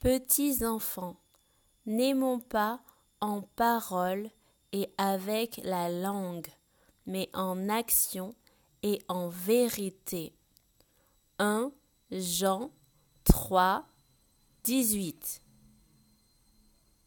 Petits enfants, n'aimons pas en parole et avec la langue, mais en action et en vérité. 1 Jean 3, 18